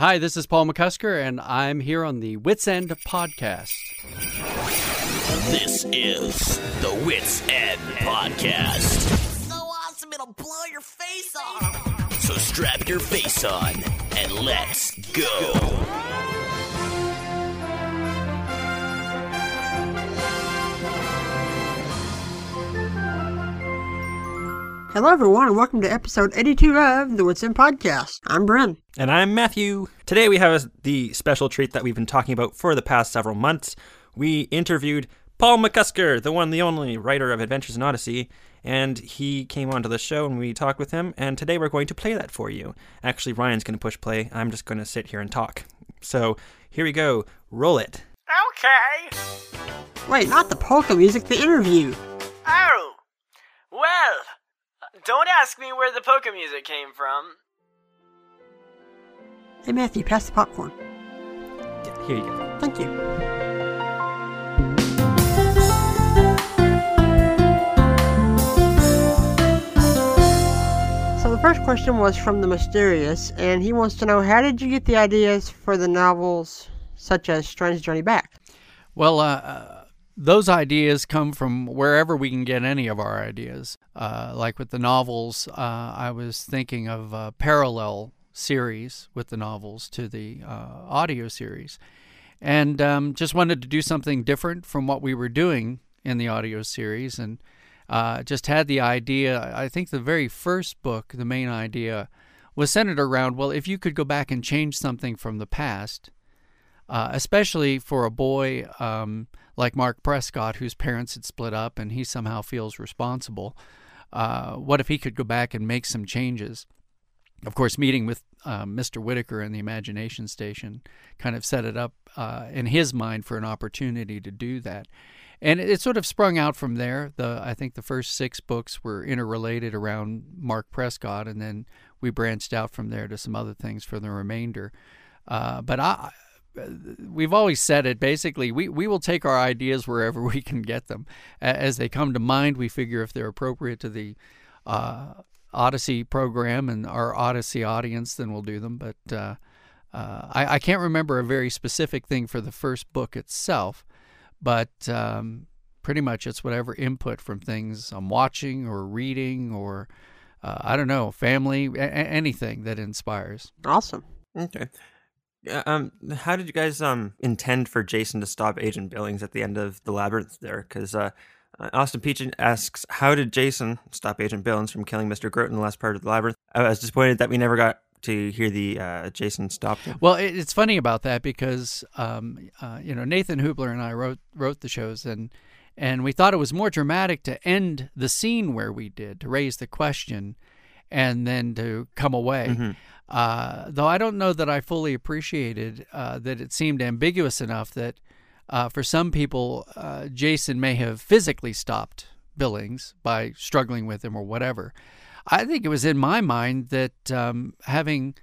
Hi, this is Paul McCusker, and I'm here on the Whit's End podcast. This is the Whit's End Podcast. So awesome, it'll blow your face off. So strap your face on and let's go. Hello, everyone, and welcome to episode 82 of the Whit's End Podcast. I'm Bryn. And I'm Matthew. Today we have the special treat that we've been talking about for the past several months. We interviewed Paul McCusker, the one, the only writer of Adventures in Odyssey, and he came onto the show and we talked with him. And today we're going to play that for you. Actually, Ryan's going to push play. I'm just going to sit here and talk. So here we go. Roll it. Okay. Wait, not the polka music, the interview. Oh. Well, don't ask me where the polka music came from. Hey, Matthew, pass the popcorn. Yeah, Here you go. Thank you. So the first question was from the mysterious, and he wants to know how did you get the ideas for the novels such as Strange Journey Back? Well, uh, uh, those ideas come from wherever we can get any of our ideas. Uh, like with the novels, uh, I was thinking of a parallel series with the novels to the uh, audio series, and um, just wanted to do something different from what we were doing in the audio series, and uh, just had the idea. I think the very first book, the main idea, was centered around well, if you could go back and change something from the past, uh, especially for a boy um, like Mark Prescott, whose parents had split up and he somehow feels responsible. Uh, what if he could go back and make some changes? Of course, meeting with uh, Mr. Whittaker in the Imagination Station kind of set it up uh, in his mind for an opportunity to do that. And it, sort of sprung out from there. The I think the first six books were interrelated around Mark Prescott, and then we branched out from there to some other things for the remainder. Uh, but I, we've always said it basically we, we will take our ideas wherever we can get them as they come to mind we figure if they're appropriate to the uh, odyssey program and our odyssey audience then we'll do them but uh, uh, I, I can't remember a very specific thing for the first book itself but um, pretty much it's whatever input from things i'm watching or reading or uh, i don't know family a- a- anything that inspires Awesome. Okay. Yeah, Um, how did you guys um intend for Jason to stop Agent Billings at the end of the labyrinth there? Because uh, Austin Peach asks, how did Jason stop Agent Billings from killing Mr. Grote in the last part of the labyrinth? I was disappointed that we never got to hear the uh, Jason stop. him. Well, it's funny about that because um, uh, you know Nathan Hoobler and I wrote wrote the shows and and we thought it was more dramatic to end the scene where we did to raise the question and then to come away. Mhm. Uh, though I don't know that I fully appreciated uh, that it seemed ambiguous enough that uh, for some people uh, Jason may have physically stopped Billings by struggling with him or whatever. I think it was in my mind that um, having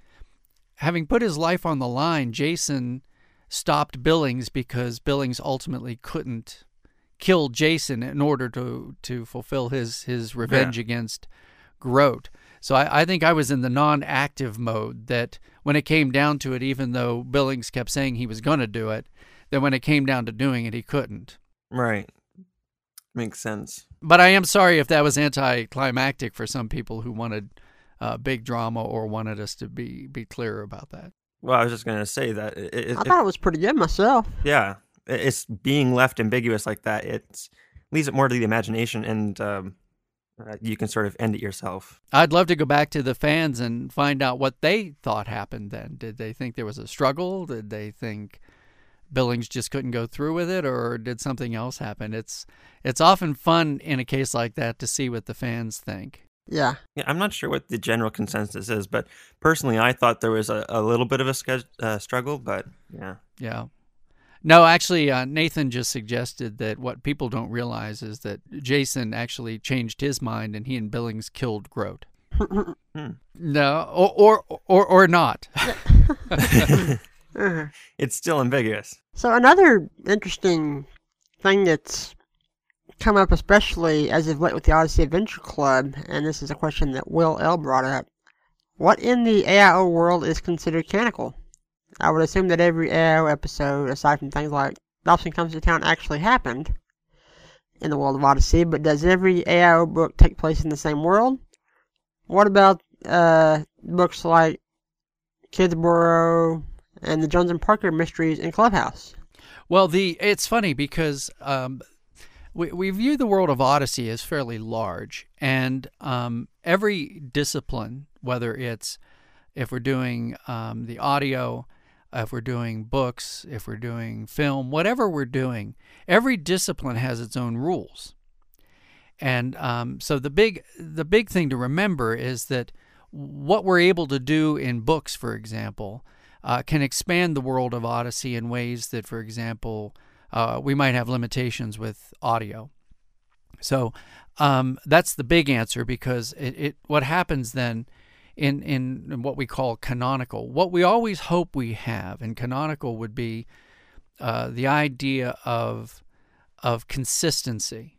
having put his life on the line, Jason stopped Billings because Billings ultimately couldn't kill Jason in order to to fulfill his his revenge against Grote. So I, I think I was in the non-active mode. That when it came down to it, even though Billings kept saying he was going to do it, that when it came down to doing it, he couldn't. Right. Makes sense. But I am sorry if that was anticlimactic for some people who wanted uh, big drama or wanted us to be be clear about that. Well, I was just gonna say that. It, it, I thought it was pretty good myself. yeah, it's being left ambiguous like that. It leaves it more to the imagination, and um, uh, you can sort of end it yourself. I'd love to go back to the fans and find out what they thought happened then. Did they think there was a struggle? Did they think Billings just couldn't go through with it or did something else happen? It's it's often fun in a case like that to see what the fans think. Yeah. Yeah, I'm not sure what the general consensus is, but personally, I thought there was a, a little bit of a ske- uh, struggle. But yeah, Yeah. No, actually, uh, Nathan just suggested that what people don't realize is that Jason actually changed his mind and he and Billings killed Grote. No, or or or, or not. It's still ambiguous. So another interesting thing that's come up, especially as of late with the Odyssey Adventure Club, and this is a question that Will L brought up. What in the AIO world is considered canonical? I would assume that every AO episode, aside from things like Dobson Comes to Town, actually happened in the world of Odyssey, but does every AO book take place in the same world? What about uh, books like Kidsborough and the Jones and Parker mysteries in Clubhouse? Well, the it's funny because um, we we view the world of Odyssey as fairly large, and um, every discipline, whether it's if we're doing um, the audio, if we're doing books, if we're doing film, whatever we're doing, every discipline has its own rules. And um, so the big the big thing to remember is that what we're able to do in books, for example, uh, can expand the world of Odyssey in ways that, for example, uh, we might have limitations with audio. So um, that's the big answer because it, it what happens then in, in what we call canonical, what we always hope we have, in canonical would be uh, the idea of of consistency.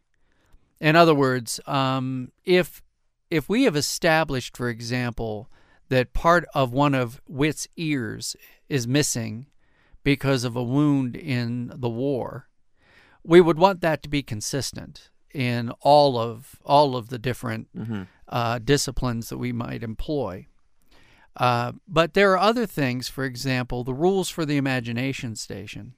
In other words, um, if if we have established, for example, that part of one of Whit's ears is missing because of a wound in the war, we would want that to be consistent in all of all of the different Mm-hmm. uh, disciplines that we might employ. Uh, but there are other things, for example, the rules for the imagination station.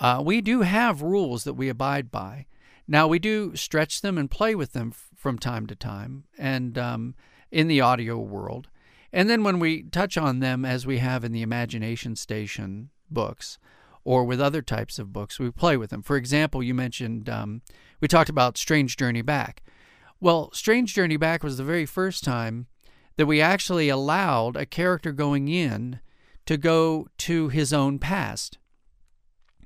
Uh, we do have rules that we abide by. Now, we do stretch them and play with them f- from time to time, and um, in the audio world. And then when we touch on them, as we have in the imagination station books, or with other types of books, we play with them. For example, you mentioned um, we talked about Strange Journey Back. Well, Strange Journey Back was the very first time that we actually allowed a character going in to go to his own past.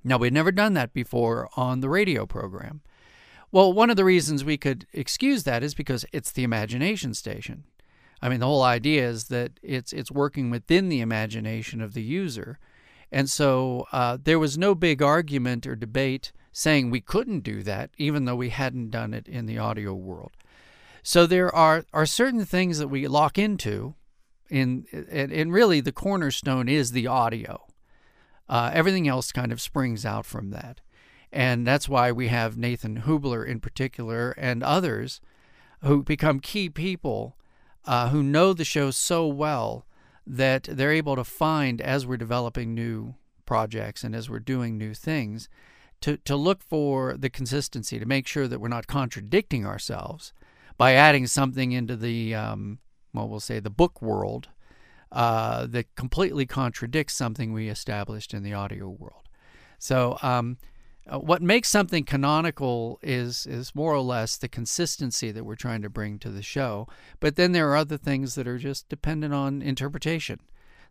Now, we'd never done that before on the radio program. Well, one of the reasons we could excuse that is because it's the imagination station. I mean, the whole idea is that it's it's working within the imagination of the user, and so uh, there was no big argument or debate saying we couldn't do that, even though we hadn't done it in the audio world. So there are are certain things that we lock into, in and, and really the cornerstone is the audio. Uh, everything else kind of springs out from that, and that's why we have Nathan Hoobler in particular and others who become key people uh, who know the show so well that they're able to find as we're developing new projects and as we're doing new things to, to look for the consistency to make sure that we're not contradicting ourselves by adding something into the um, well we'll say the book world uh, that completely contradicts something we established in the audio world. So um, uh, what makes something canonical is is more or less the consistency that we're trying to bring to the show. But then there are other things that are just dependent on interpretation.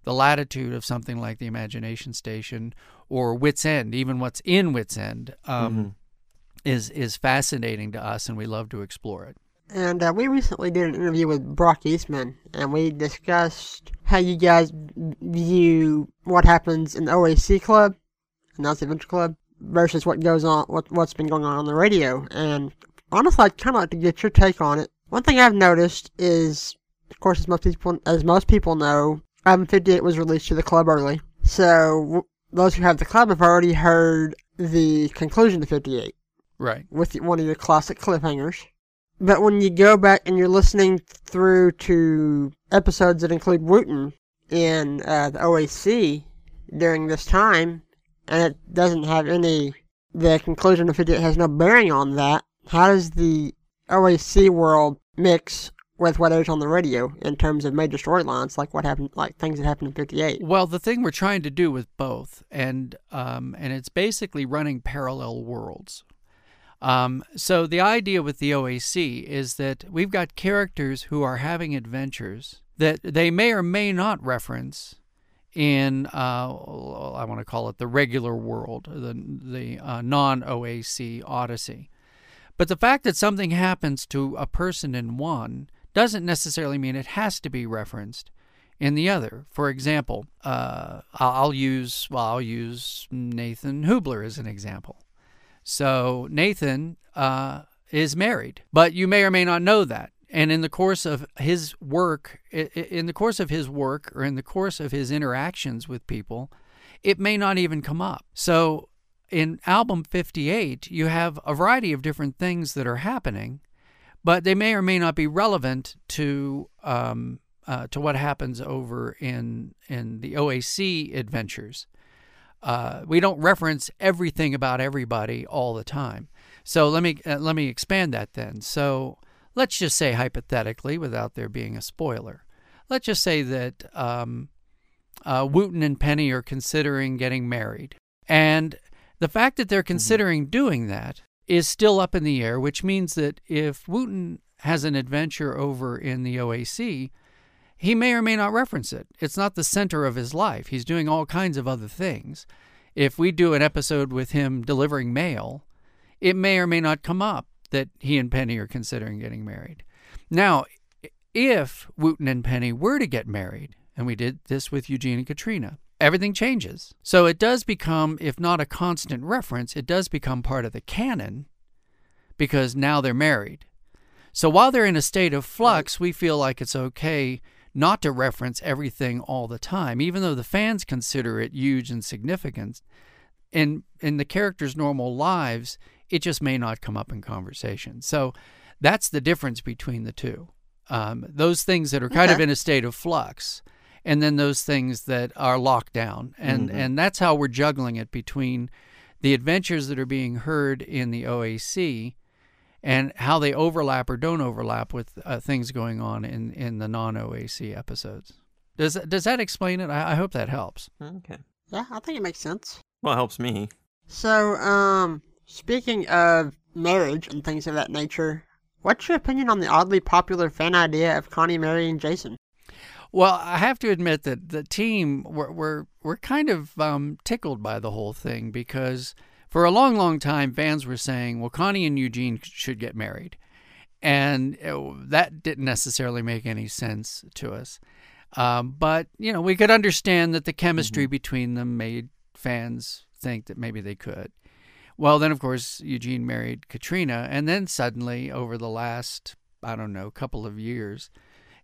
The latitude of something like the Imagination Station or Whit's End, even what's in Whit's End, um, is is fascinating to us, and we love to explore it. And uh, we recently did an interview with Brock Eastman, and we discussed how you guys view what happens in the OAC Club, Announce Adventure Club, versus what goes on, what what's been going on on the radio. And honestly, I'd kind of like to get your take on it. One thing I've noticed is, of course, as most people as most people know, Album 58 was released to the club early. So w- those who have the club have already heard the conclusion to 58 Right. with one of your classic cliffhangers. But when you go back and you're listening through to episodes that include Wooten in uh, the OAC during this time, and it doesn't have any, the conclusion of 58 has no bearing on that, how does the OAC world mix with what is on the radio in terms of major storylines, like what happened, like things that happened in 58? Well, the thing we're trying to do with both, and um, and it's basically running parallel worlds. Um, so the idea with the OAC is that we've got characters who are having adventures that they may or may not reference in uh, I want to call it the regular world, the the uh, non OAC Odyssey. But the fact that something happens to a person in one doesn't necessarily mean it has to be referenced in the other. For example, uh, I'll use well, I'll use Nathan Hoobler as an example. So Nathan uh, is married, but you may or may not know that. And in the course of his work, in the course of his work, or in the course of his interactions with people, it may not even come up. So, in album 58, you have a variety of different things that are happening, but they may or may not be relevant to um, uh, to what happens over in in the OAC adventures. Uh, we don't reference everything about everybody all the time. So let me uh, let me expand that then. So let's just say hypothetically, without there being a spoiler, let's just say that um, uh, Wooten and Penny are considering getting married, and the fact that they're considering doing that is still up in the air, which means that if Wooten has an adventure over in the OAC, he may or may not reference it. It's not the center of his life. He's doing all kinds of other things. If we do an episode with him delivering mail, it may or may not come up that he and Penny are considering getting married. Now, if Wooten and Penny were to get married, and we did this with Eugene and Katrina, everything changes. So it does become, if not a constant reference, it does become part of the canon because now they're married. So while they're in a state of flux, we feel like it's okay not to reference everything all the time, even though the fans consider it huge and significant. In in the characters' normal lives, it just may not come up in conversation. So that's the difference between the two. Um, those things that are kind of in a state of flux, and then those things that are locked down, and and that's how we're juggling it between the adventures that are being heard in the OAC and how they overlap or don't overlap with uh, things going on in, in the non OAC episodes. Does does that explain it? I, I hope that helps. Okay. Yeah, I think it makes sense. Well, it helps me. So, um, speaking of marriage and things of that nature, what's your opinion on the oddly popular fan idea of Connie marrying Jason? Well, I have to admit that the team were were, were kind of um, tickled by the whole thing because for a long, long time fans were saying, "Well, Connie and Eugene should get married," and uh, that didn't necessarily make any sense to us. Um, but you know, we could understand that the chemistry between them made fans think that maybe they could. Well, then of course Eugene married Katrina, and then suddenly, over the last I don't know couple of years,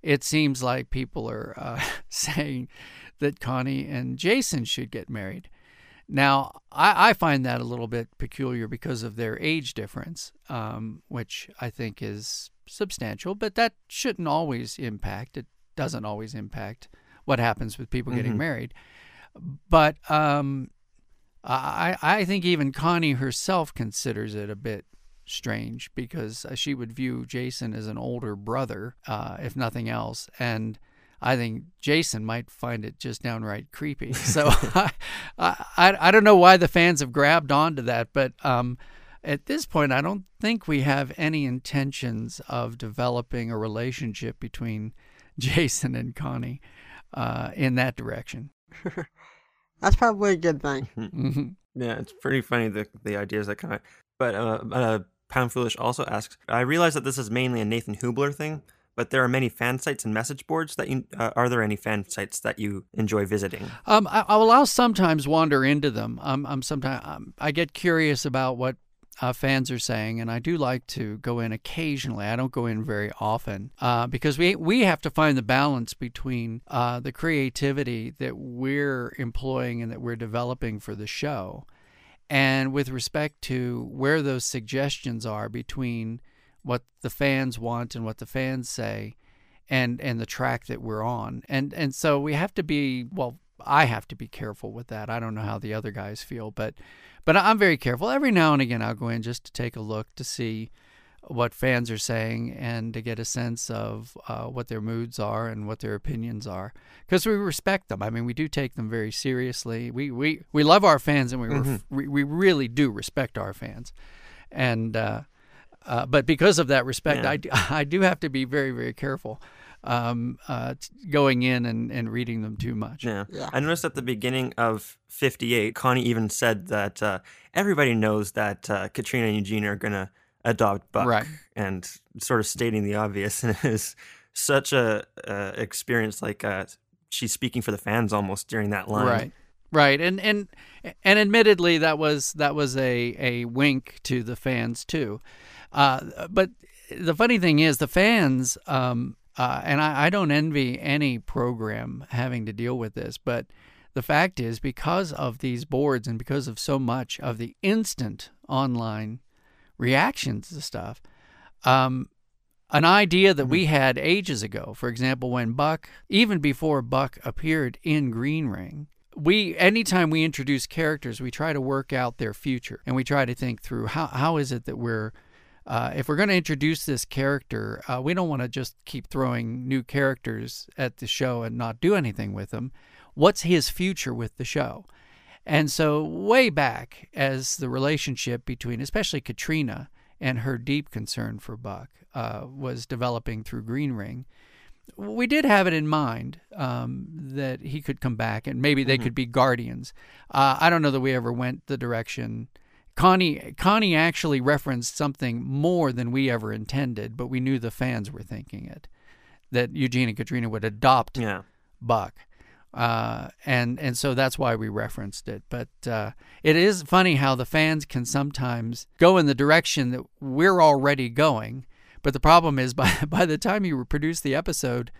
it seems like people are uh, saying that Connie and Jason should get married. Now, I, I find that a little bit peculiar because of their age difference, um, which I think is substantial, but that shouldn't always impact. It doesn't always impact what happens with people getting Mhm. married. But um, I, I think even Connie herself considers it a bit strange because uh, she would view Jason as an older brother, uh, if nothing else. And I think Jason might find it just downright creepy. So I, I, I don't know why the fans have grabbed onto that, but um, at this point, I don't think we have any intentions of developing a relationship between Jason and Connie uh, in that direction. That's probably a good thing. Mhm. Yeah, it's pretty funny the the ideas that come out. But uh, uh, Pound Foolish also asks, I realize that this is mainly a Nathan Hoobler thing, but there are many fan sites and message boards that you. Uh, are there any fan sites that you enjoy visiting? Um, I, I will I'll sometimes wander into them. Um, I'm sometimes um, I get curious about what uh, fans are saying, and I do like to go in occasionally. I don't go in very often uh, because we we have to find the balance between uh, the creativity that we're employing and that we're developing for the show, and with respect to where those suggestions are between what the fans want and what the fans say and and the track that we're on and and so we have to be well I have to be careful with that. I don't know how the other guys feel but but I'm very careful. Every now and again I'll go in just to take a look to see what fans are saying and to get a sense of uh, what their moods are and what their opinions are because we respect them. I mean we do take them very seriously. We we, we love our fans and we, ref- we we really do respect our fans. And uh, uh, but because of that respect, Yeah. I, do, I do have to be very, very careful um, uh, going in and, and reading them too much. Yeah. Yeah. I noticed at the beginning of 58, Connie even said that uh, everybody knows that uh, Katrina and Eugene are going to adopt Buck. Right. And sort of stating the obvious. And it is such a uh, experience, like uh, she's speaking for the fans almost during that line. Right, right, and and and admittedly, that was that was a a wink to the fans too. Uh, but the funny thing is, the fans, um, uh, and I, I don't envy any program having to deal with this, but the fact is, because of these boards and because of so much of the instant online reactions to stuff, um, an idea that we had ages ago, for example, when Buck, even before Buck appeared in Green Ring, we anytime we introduce characters, we try to work out their future and we try to think through how how is it that we're uh, if we're going to introduce this character, uh, we don't want to just keep throwing new characters at the show and not do anything with them. What's his future with the show? And so, way back, as the relationship between, especially Katrina and her deep concern for Buck, uh, was developing through Green Ring, we did have it in mind um, that he could come back and maybe they could be guardians. Uh, I don't know that we ever went the direction. Connie Connie actually referenced something more than we ever intended, but we knew the fans were thinking it. That Eugene and Katrina would adopt Yeah. Buck. Uh, and and so that's why we referenced it. But uh, it is funny how the fans can sometimes go in the direction that we're already going. But the problem is, by by the time you produce the episode,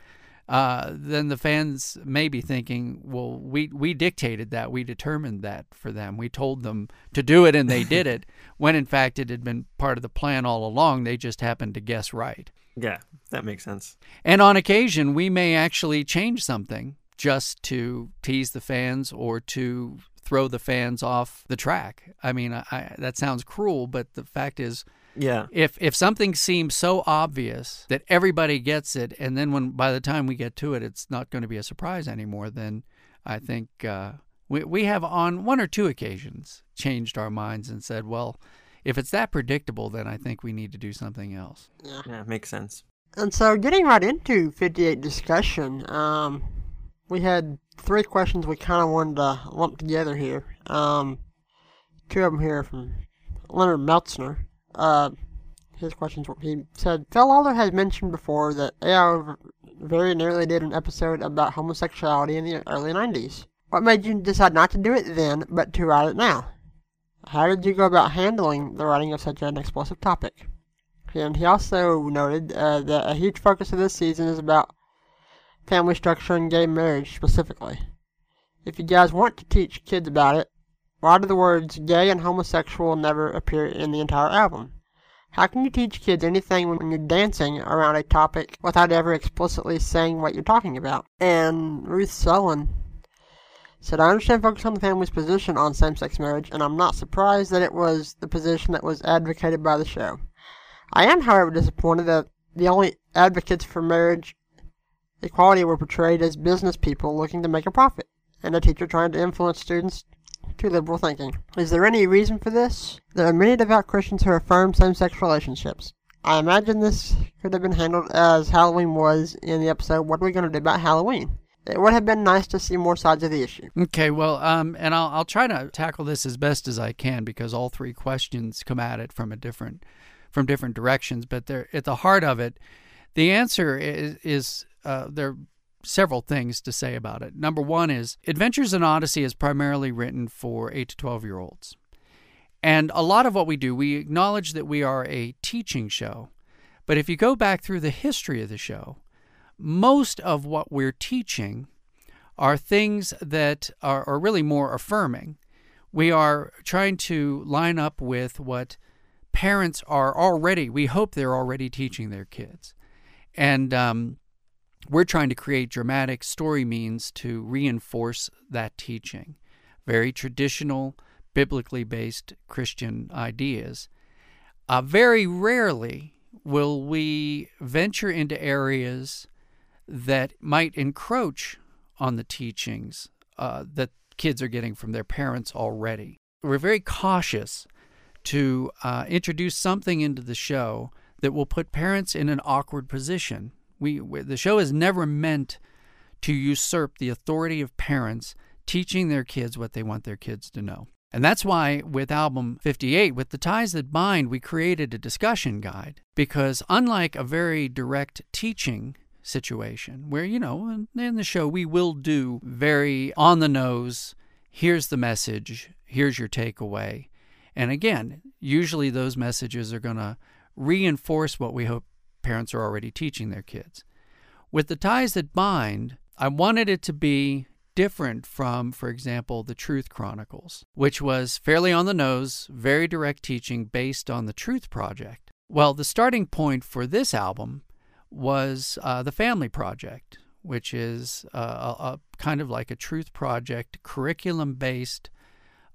uh, then the fans may be thinking, "Well, we we dictated that, we determined that for them, we told them to do it, and they did it." When in fact it had been part of the plan all along. They just happened to guess right. Yeah, that makes sense. And on occasion, we may actually change something just to tease the fans or to throw the fans off the track. I mean, I, I, that sounds cruel, but the fact is, Yeah. if if something seems so obvious that everybody gets it, and then when by the time we get to it, it's not going to be a surprise anymore, then I think uh, we we have on one or two occasions changed our minds and said, well, if it's that predictable, then I think we need to do something else. Yeah, makes sense. And so, getting right into 58 discussion, um, we had three questions we kind of wanted to lump together here. Um, two of them here from Leonard Meltzner. Uh, his questions were, he said, Phil Lollar has mentioned before that AO very nearly did an episode about homosexuality in the early 90s. What made you decide not to do it then, but to write it now? How did you go about handling the writing of such an explosive topic? And he also noted uh, that a huge focus of this season is about family structure and gay marriage specifically. If you guys want to teach kids about it, why do the words gay and homosexual never appear in the entire album? How can you teach kids anything when you're dancing around a topic without ever explicitly saying what you're talking about? And Ruth Sullen said, I understand focus on the family's position on same sex marriage, and I'm not surprised that it was the position that was advocated by the show. I am, however, disappointed that the only advocates for marriage equality were portrayed as business people looking to make a profit, and a teacher trying to influence students to liberal thinking. Is there any reason for this? There are many devout Christians who affirm same-sex relationships. I imagine this could have been handled as Halloween was in the episode What Are We Going to Do About Halloween? It would have been nice to see more sides of the issue. Okay, well, um, and I'll I'll try to tackle this as best as I can because all three questions come at it from a different from different directions, but they're at the heart of it. The answer is is uh, there are several things to say about it. Number one is Adventures in Odyssey is primarily written for eight to twelve year olds, and a lot of what we do, we acknowledge that we are a teaching show, but if you go back through the history of the show, most of what we're teaching are things that are, are really more affirming. We are trying to line up with what parents are already, we hope they're already teaching their kids. And um, we're trying to create dramatic story means to reinforce that teaching. Very traditional, biblically based Christian ideas. Uh, very rarely will we venture into areas that might encroach on the teachings uh, that kids are getting from their parents already. We're very cautious to uh, introduce something into the show that will put parents in an awkward position. We, the show is never meant to usurp the authority of parents teaching their kids what they want their kids to know. And that's why with album 58, with The Ties That Bind, we created a discussion guide. Because unlike a very direct teaching situation, where, you know, in the show we will do very on the nose, here's the message, here's your takeaway. And again, usually those messages are going to reinforce what we hope parents are already teaching their kids. With the ties that bind, I wanted it to be different from, for example, the Truth Chronicles, which was fairly on the nose, very direct teaching based on the Truth Project. Well, the starting point for this album was uh, the Family Project, which is uh, a, a, kind of like a Truth Project curriculum based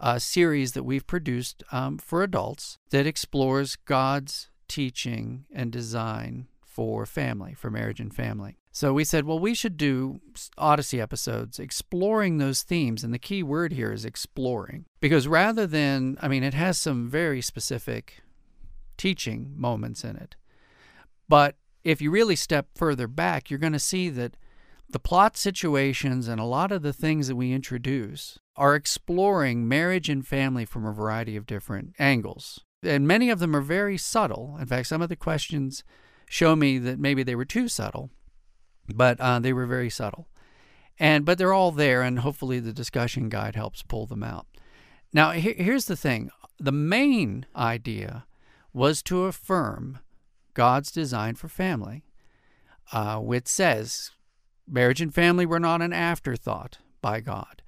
uh, series that we've produced um, for adults that explores God's teaching and design for family, for marriage and family. So we said, well, we should do Odyssey episodes exploring those themes. And the key word here is exploring. Because rather than, I mean, it has some very specific teaching moments in it. But if you really step further back, you're going to see that the plot situations and a lot of the things that we introduce are exploring marriage and family from a variety of different angles. And many of them are very subtle. In fact, some of the questions show me that maybe they were too subtle but uh, they were very subtle. And but they're all there, and hopefully the discussion guide helps pull them out. Now, he- here's the thing: the main idea was to affirm God's design for family, uh, which says marriage and family were not an afterthought by God.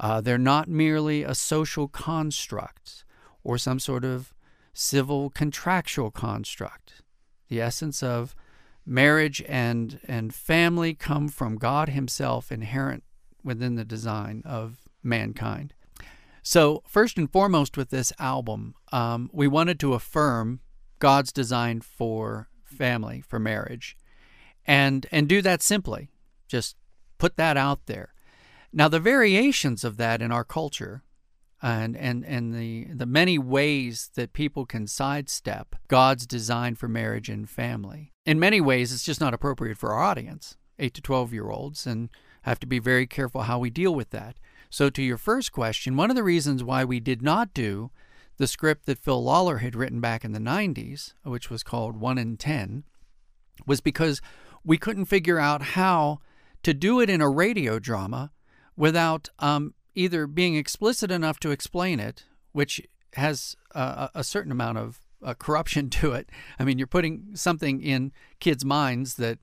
Uh, they're not merely a social construct or some sort of civil contractual construct. The essence of marriage and and family come from God himself inherent within the design of mankind. So first and foremost with this album, um, we wanted to affirm God's design for family, for marriage, and and do that simply. Just put that out there. Now the variations of that in our culture and and and the the many ways that people can sidestep God's design for marriage and family. In many ways, it's just not appropriate for our audience, eight to twelve year olds, and have to be very careful how we deal with that. So, to your first question, one of the reasons why we did not do the script that Phil Lollar had written back in the 90s, which was called One in Ten, was because we couldn't figure out how to do it in a radio drama without um, either being explicit enough to explain it, which has a, a certain amount of uh, corruption to it. I mean, you're putting something in kids' minds that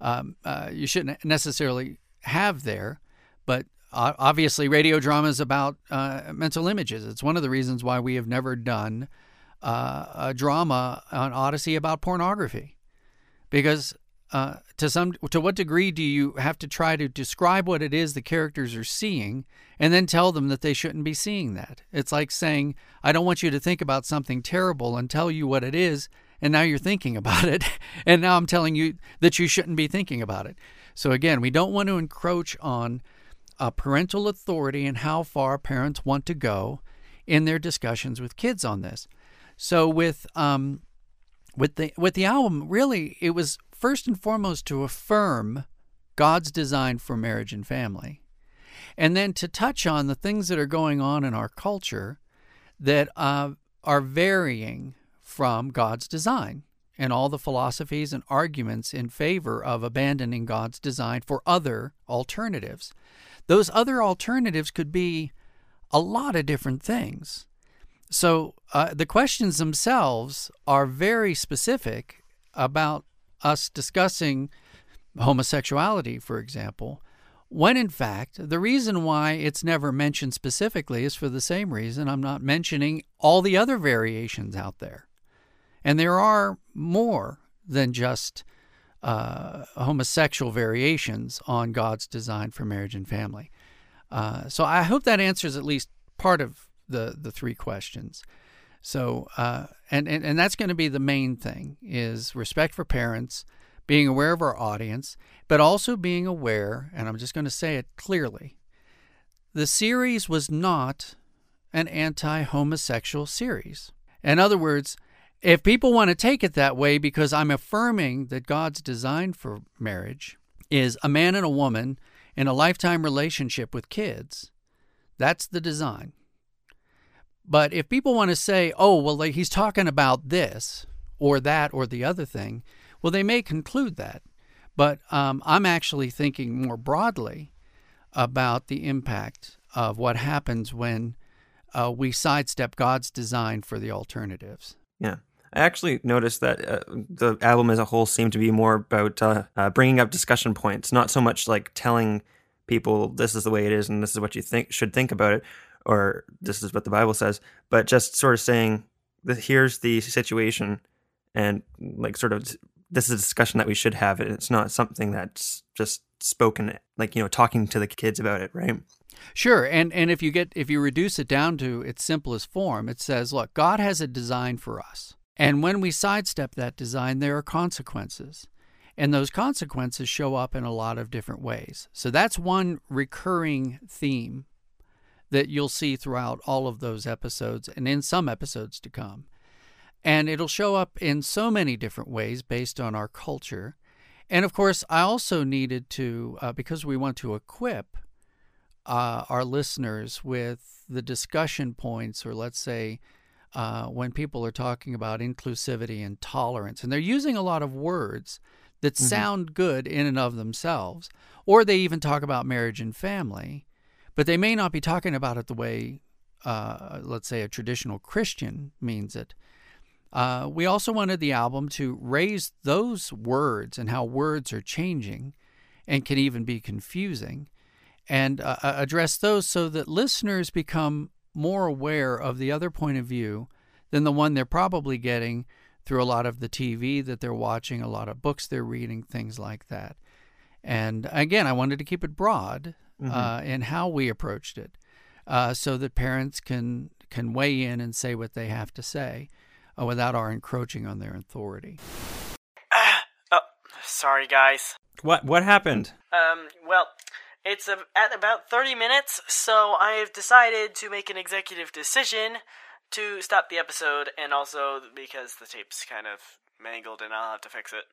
um, uh, you shouldn't necessarily have there, but obviously, radio drama is about uh, mental images. It's one of the reasons why we have never done uh, a drama on Odyssey about pornography, because uh, to some to what degree do you have to try to describe what it is the characters are seeing and then tell them that they shouldn't be seeing that? It's like saying i don't want you to think about something terrible and tell you what it is and now you're thinking about it and now i'm telling you that you shouldn't be thinking about it. So again we don't want to encroach on uh, parental authority and how far parents want to go in their discussions with kids on this. So with um, with the with the album really it was first and foremost to affirm God's design for marriage and family, and then to touch on the things that are going on in our culture that uh, are varying from God's design and all the philosophies and arguments in favor of abandoning God's design for other alternatives. Those other alternatives could be a lot of different things. So uh, the questions themselves are very specific about us discussing homosexuality, for example, when in fact the reason why it's never mentioned specifically is for the same reason I'm not mentioning all the other variations out there. And there are more than just uh, homosexual variations on God's design for marriage and family. Uh, so I hope that answers at least part of the, the three questions. So, uh, and, and, and that's going to be the main thing is respect for parents, being aware of our audience, but also being aware, and I'm just going to say it clearly, the series was not an anti homosexual series. In other words, if people want to take it that way because I'm affirming that God's design for marriage is a man and a woman in a lifetime relationship with kids, that's the design. But if people want to say, oh, well, like, he's talking about this or that or the other thing, well, they may conclude that. But um, I'm actually thinking more broadly about the impact of what happens when uh, we sidestep God's design for the alternatives. Yeah. I actually noticed that uh, the album as a whole seemed to be more about uh, uh, bringing up discussion points, not so much like telling people this is the way it is and this is what you think should think about it, or this is what the Bible says, but just sort of saying here's the situation, and like sort of this is a discussion that we should have. And it's not something that's just spoken like you know talking to the kids about it, right? Sure, and and if you get if you reduce it down to its simplest form, it says, look, God has a design for us. And when we sidestep that design, there are consequences. And those consequences show up in a lot of different ways. So that's one recurring theme that you'll see throughout all of those episodes and in some episodes to come. And it'll show up in so many different ways based on our culture. And of course, I also needed to, uh, because we want to equip uh, our listeners with the discussion points, or let's say, uh, when people are talking about inclusivity and tolerance, and they're using a lot of words that mm-hmm. sound good in and of themselves, or they even talk about marriage and family, but they may not be talking about it the way, uh, let's say, a traditional Christian means it. Uh, we also wanted the album to raise those words and how words are changing and can even be confusing and uh, uh, address those so that listeners become more aware of the other point of view than the one they're probably getting through a lot of the TV that they're watching, a lot of books they're reading, things like that. And again, I wanted to keep it broad mm-hmm. uh, in how we approached it, uh, so that parents can can weigh in and say what they have to say, uh, without our encroaching on their authority. oh, sorry, guys. What what happened? Um, well, it's at about 30 minutes, so I've decided to make an executive decision to stop the episode, and also because the tape's kind of mangled and I'll have to fix it.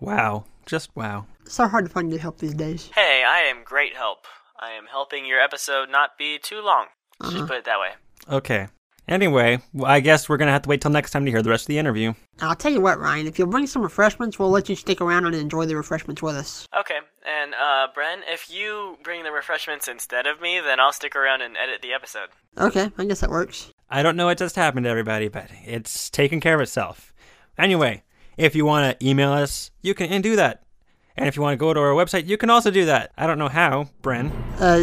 Wow. Just wow. so hard to find good help these days. Hey, I am great help. I am helping your episode not be too long. Uh-huh. Just put it that way. Okay. Anyway, well, I guess we're going to have to wait till next time to hear the rest of the interview. I'll tell you what, Ryan. If you'll bring some refreshments, we'll let you stick around and enjoy the refreshments with us. Okay, and uh, Bren, if you bring the refreshments instead of me, then I'll stick around and edit the episode. Okay, I guess that works. I don't know what just happened to everybody, but it's taking care of itself. Anyway, if you want to email us, you can do that. And if you want to go to our website, you can also do that. I don't know how, Bren. Uh,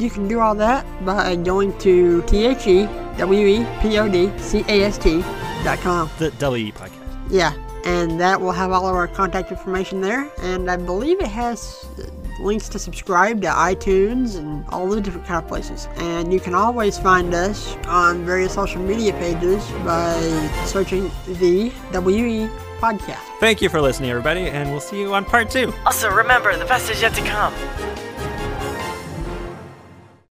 you can do all that by going to T-H-E-W-E-P-O-D-C-A-S-T dot com. The WE podcast. Yeah, and that will have all of our contact information there. And I believe it has links to subscribe to iTunes and all the different kind of places. And you can always find us on various social media pages by searching the WE podcast. Thank you for listening, everybody, and we'll see you on part two. Also, remember, the best is yet to come.